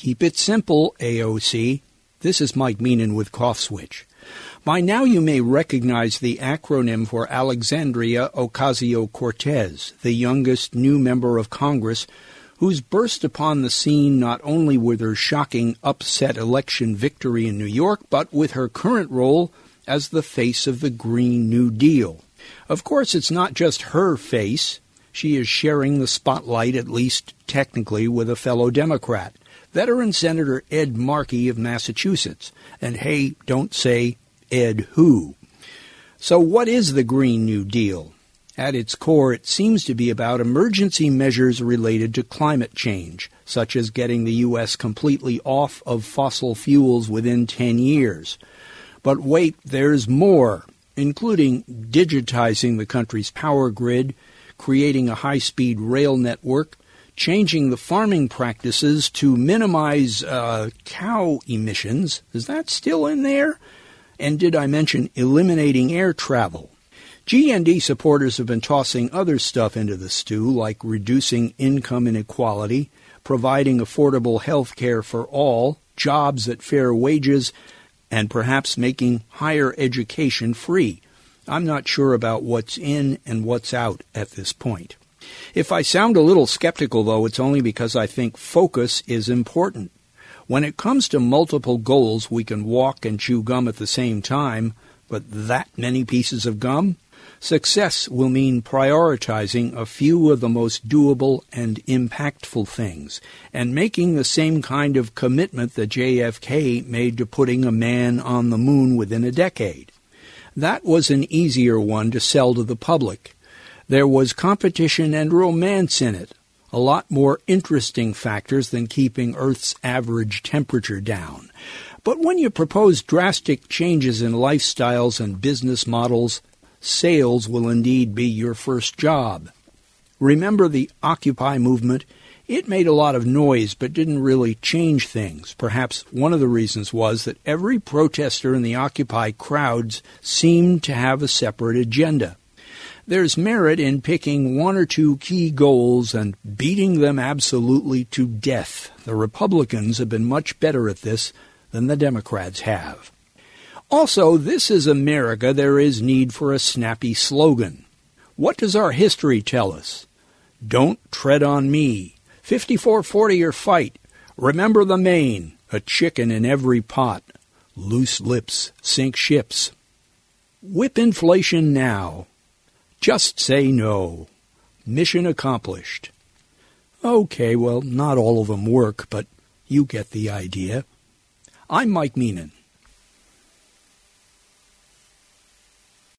Keep it simple, AOC. This is Mike Meenan with Cough Switch. By now you may recognize the acronym for Alexandria Ocasio Cortez, the youngest new member of Congress who's burst upon the scene not only with her shocking upset election victory in New York, but with her current role as the face of the Green New Deal. Of course, it's not just her face. She is sharing the spotlight, at least technically, with a fellow Democrat, veteran Senator Ed Markey of Massachusetts. And hey, don't say Ed who. So, what is the Green New Deal? At its core, it seems to be about emergency measures related to climate change, such as getting the U.S. completely off of fossil fuels within 10 years. But wait, there's more, including digitizing the country's power grid, creating a high speed rail network, changing the farming practices to minimize uh, cow emissions. Is that still in there? And did I mention eliminating air travel? GND supporters have been tossing other stuff into the stew, like reducing income inequality, providing affordable health care for all, jobs at fair wages, and perhaps making higher education free. I'm not sure about what's in and what's out at this point. If I sound a little skeptical, though, it's only because I think focus is important. When it comes to multiple goals, we can walk and chew gum at the same time, but that many pieces of gum? Success will mean prioritizing a few of the most doable and impactful things, and making the same kind of commitment that JFK made to putting a man on the moon within a decade. That was an easier one to sell to the public. There was competition and romance in it, a lot more interesting factors than keeping Earth's average temperature down. But when you propose drastic changes in lifestyles and business models, sales will indeed be your first job. Remember the Occupy movement? It made a lot of noise but didn't really change things. Perhaps one of the reasons was that every protester in the Occupy crowds seemed to have a separate agenda. There's merit in picking one or two key goals and beating them absolutely to death. The Republicans have been much better at this than the Democrats have. Also, this is America, there is need for a snappy slogan. What does our history tell us? Don't tread on me. 5440 or fight. Remember the Maine, A chicken in every pot. Loose lips sink ships. Whip inflation now. Just say no. Mission accomplished. Okay, well, not all of them work, but you get the idea. I'm Mike Meenan.